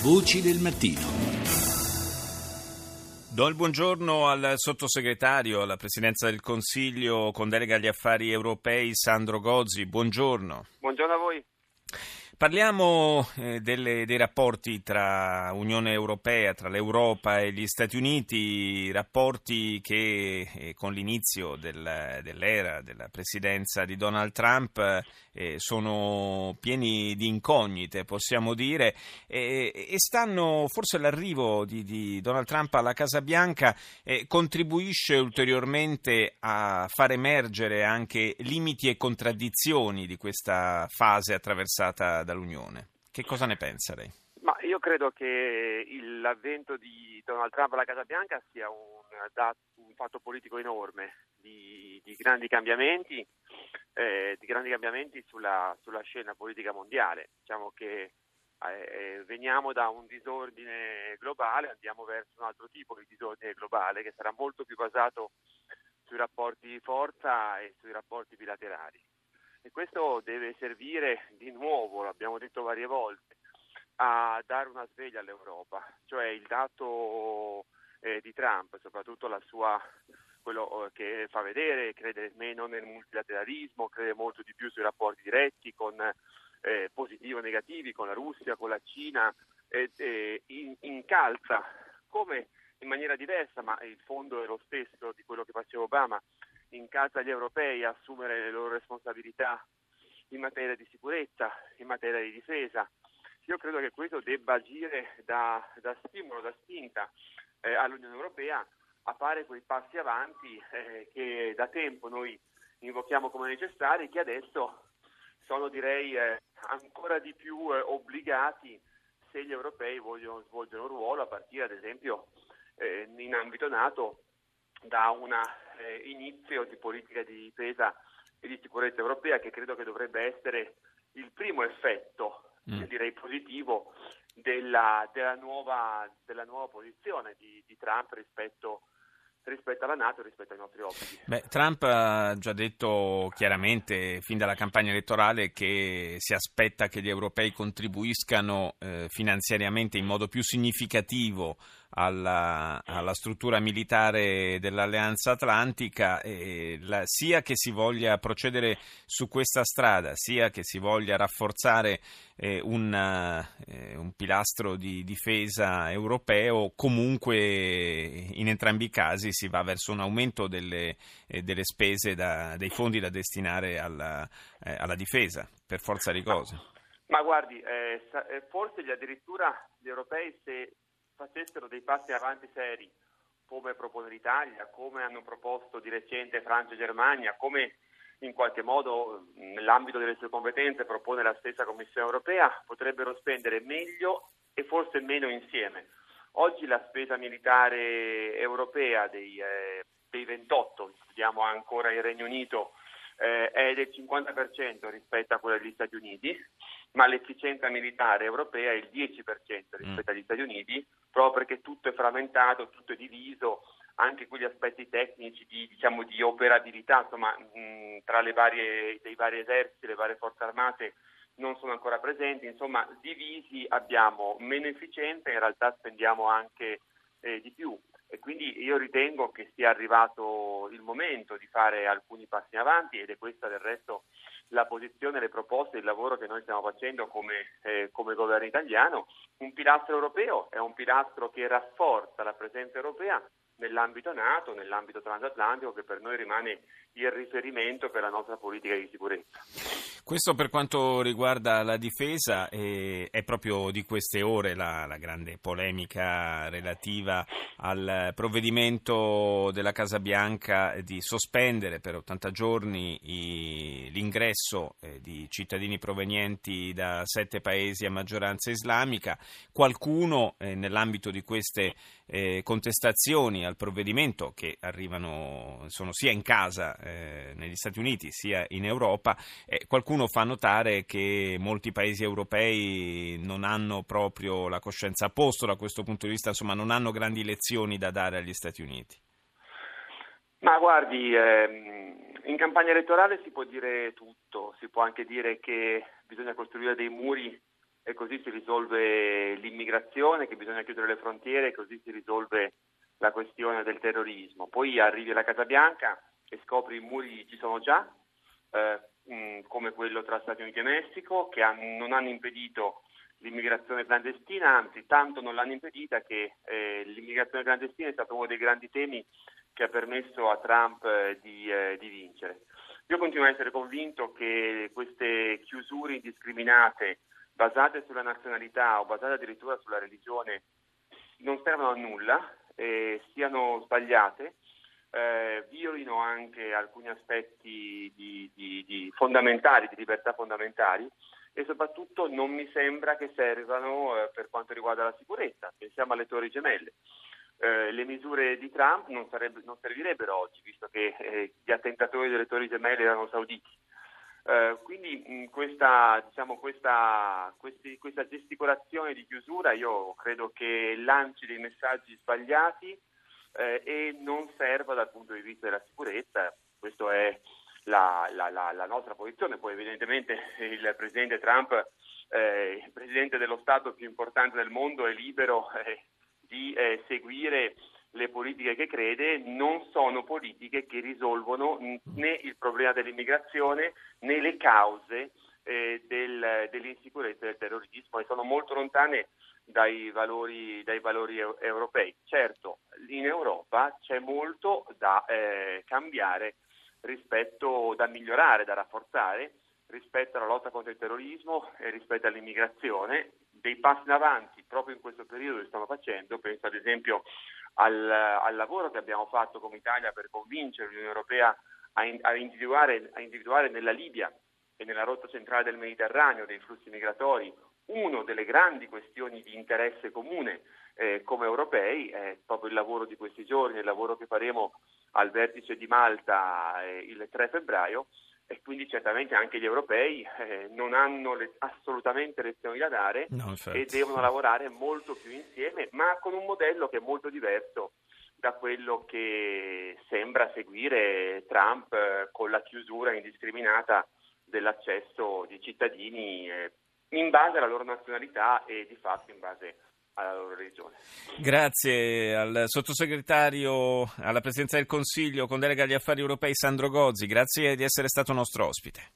Voci del mattino. Do il buongiorno al sottosegretario alla Presidenza del Consiglio con delega agli affari europei Sandro Gozzi. Buongiorno. Buongiorno a voi. Parliamo eh, delle, dei rapporti tra Unione Europea, tra l'Europa e gli Stati Uniti, rapporti che eh, con l'inizio del, dell'era della presidenza di Donald Trump eh, sono pieni di incognite, possiamo dire, e, stanno, forse l'arrivo di, di, Donald Trump alla Casa Bianca eh, contribuisce ulteriormente a far emergere anche limiti e contraddizioni di questa fase attraversata dall'Unione. Che cosa ne pensa lei? Ma io credo che l'avvento di Donald Trump alla Casa Bianca sia un, un fatto politico enorme, di, di grandi cambiamenti, eh, di grandi cambiamenti sulla, sulla, scena politica mondiale. Diciamo che eh, veniamo da un disordine globale, andiamo verso un altro tipo di disordine globale che sarà molto più basato sui rapporti di forza e sui rapporti bilaterali e questo deve servire di nuovo, l'abbiamo detto varie volte, a dare una sveglia all'Europa, cioè il dato eh, di Trump, soprattutto sua, quello eh, che fa vedere, crede meno nel multilateralismo, crede molto di più sui rapporti diretti con eh, positivi o negativi con la Russia, con la Cina, eh, in, incalza come in maniera diversa, ma il fondo è lo stesso di quello che faceva Obama, incalza gli europei a assumere le loro responsabilità in materia di sicurezza, in materia di difesa. Io credo che questo debba agire da, da stimolo, da spinta eh, all'Unione Europea a fare quei passi avanti eh, che da tempo noi invochiamo come necessari, che adesso sono direi eh, ancora di più eh, obbligati se gli europei vogliono svolgere un ruolo a partire ad esempio eh, in ambito NATO da un eh, inizio di politica di difesa e di sicurezza europea che credo che dovrebbe essere il primo effetto, mm. direi positivo, della, della, nuova, della nuova, posizione di, di Trump rispetto a rispetto alla Nato e rispetto ai nostri obblighi. Beh, Trump ha già detto chiaramente fin dalla campagna elettorale che si aspetta che gli europei contribuiscano eh, finanziariamente in modo più significativo alla, alla struttura militare dell'Alleanza Atlantica, e la, sia che si voglia procedere su questa strada, sia che si voglia rafforzare eh, un, eh, un pilastro di difesa europeo, comunque in entrambi i casi si va verso un aumento delle, eh, delle spese, da, dei fondi da destinare alla, eh, alla, difesa, per forza di cose. Ma, guardi, eh, eh, forse addirittura gli europei se facessero dei passi avanti seri, come propone l'Italia, come hanno proposto di recente Francia e Germania, come in qualche modo nell'ambito delle sue competenze propone la stessa Commissione europea, potrebbero spendere meglio e forse meno insieme. Oggi la spesa militare europea dei, eh, dei 28, vediamo ancora il Regno Unito, eh, è del 50% rispetto a quella degli Stati Uniti, ma l'efficienza militare europea è il 10% rispetto mm. agli Stati Uniti, proprio perché tutto è frammentato, tutto è diviso, anche quegli aspetti tecnici di, diciamo, di operabilità insomma, mh, tra le varie, dei vari eserciti, le varie forze armate non sono ancora presenti, insomma divisi abbiamo meno efficienza in realtà spendiamo anche eh, di più e quindi io ritengo che sia arrivato il momento di fare alcuni passi in avanti ed è questa del resto la posizione, le proposte, il lavoro che noi stiamo facendo come, eh, come governo italiano. Un pilastro europeo è un pilastro che rafforza la presenza europea nell'ambito NATO, nell'ambito transatlantico, che per noi rimane il riferimento per la nostra politica di sicurezza. Questo per quanto riguarda la difesa eh, è proprio di queste ore la, la, grande polemica relativa al provvedimento della Casa Bianca di sospendere per 80 giorni i, l'ingresso eh, di cittadini provenienti da sette paesi a maggioranza islamica. Qualcuno eh, nell'ambito di queste eh, contestazioni al provvedimento che arrivano, sono sia in casa eh, negli Stati Uniti sia in Europa, eh, qualcuno fa notare che molti paesi europei non hanno proprio la coscienza a posto da questo punto di vista, insomma non hanno grandi lezioni da dare agli Stati Uniti. Ma guardi, ehm, in campagna elettorale si può dire tutto, si può anche dire che bisogna costruire dei muri e così si risolve l'immigrazione, che bisogna chiudere le frontiere e così si risolve la questione del terrorismo. Poi arrivi alla Casa Bianca e scopri i muri ci sono già, eh, come quello tra Stati Uniti e Messico, che han, non hanno impedito l'immigrazione clandestina, anzi tanto non l'hanno impedita che eh, l'immigrazione clandestina è stato uno dei grandi temi che ha permesso a Trump eh, di, eh, di, vincere. Io continuo a essere convinto che queste chiusure indiscriminate basate sulla nazionalità o basate addirittura sulla religione non servono a nulla, siano sbagliate, eh, violino anche alcuni aspetti di, di, di fondamentali, di libertà fondamentali e soprattutto non mi sembra che servano eh, per quanto riguarda la sicurezza. Pensiamo alle torri gemelle. Eh, le misure di Trump non, sarebbe, non servirebbero oggi, visto che eh, gli attentatori delle torri gemelle erano sauditi. Eh, quindi mh, questa, diciamo, questa, questi, questa, gesticolazione di chiusura io credo che lanci dei messaggi sbagliati eh, e non serva dal punto di vista della sicurezza. Questa è la, la, la, la, nostra posizione. Poi evidentemente il Presidente Trump, eh, il Presidente dello Stato più importante del mondo, è libero eh, di eh, seguire le politiche che crede non sono politiche che risolvono né il problema dell'immigrazione né le cause eh, del, dell'insicurezza e del terrorismo e sono molto lontane dai valori, dai valori europei. Certo, in Europa c'è molto da eh, cambiare rispetto da migliorare, da rafforzare rispetto alla lotta contro il terrorismo e rispetto all'immigrazione. Dei passi in avanti proprio in questo periodo li stiamo facendo, penso ad esempio al, al lavoro che abbiamo fatto come Italia per convincere l'Unione Europea a, in, a, individuare, a individuare nella Libia e nella rotta centrale del Mediterraneo dei flussi migratori una delle grandi questioni di interesse comune eh, come europei, è proprio il lavoro di questi giorni, il lavoro che faremo al vertice di Malta eh, il 3 febbraio. E quindi certamente anche gli europei eh, non hanno le, assolutamente lezioni da dare no, e devono lavorare molto più insieme, ma con un modello che è molto diverso da quello che sembra seguire Trump eh, con la chiusura indiscriminata dell'accesso di cittadini eh, in base alla loro nazionalità e di fatto in base alla loro religione. Grazie al sottosegretario alla Presidenza del Consiglio con delega agli affari europei Sandro Gozzi, grazie di essere stato nostro ospite.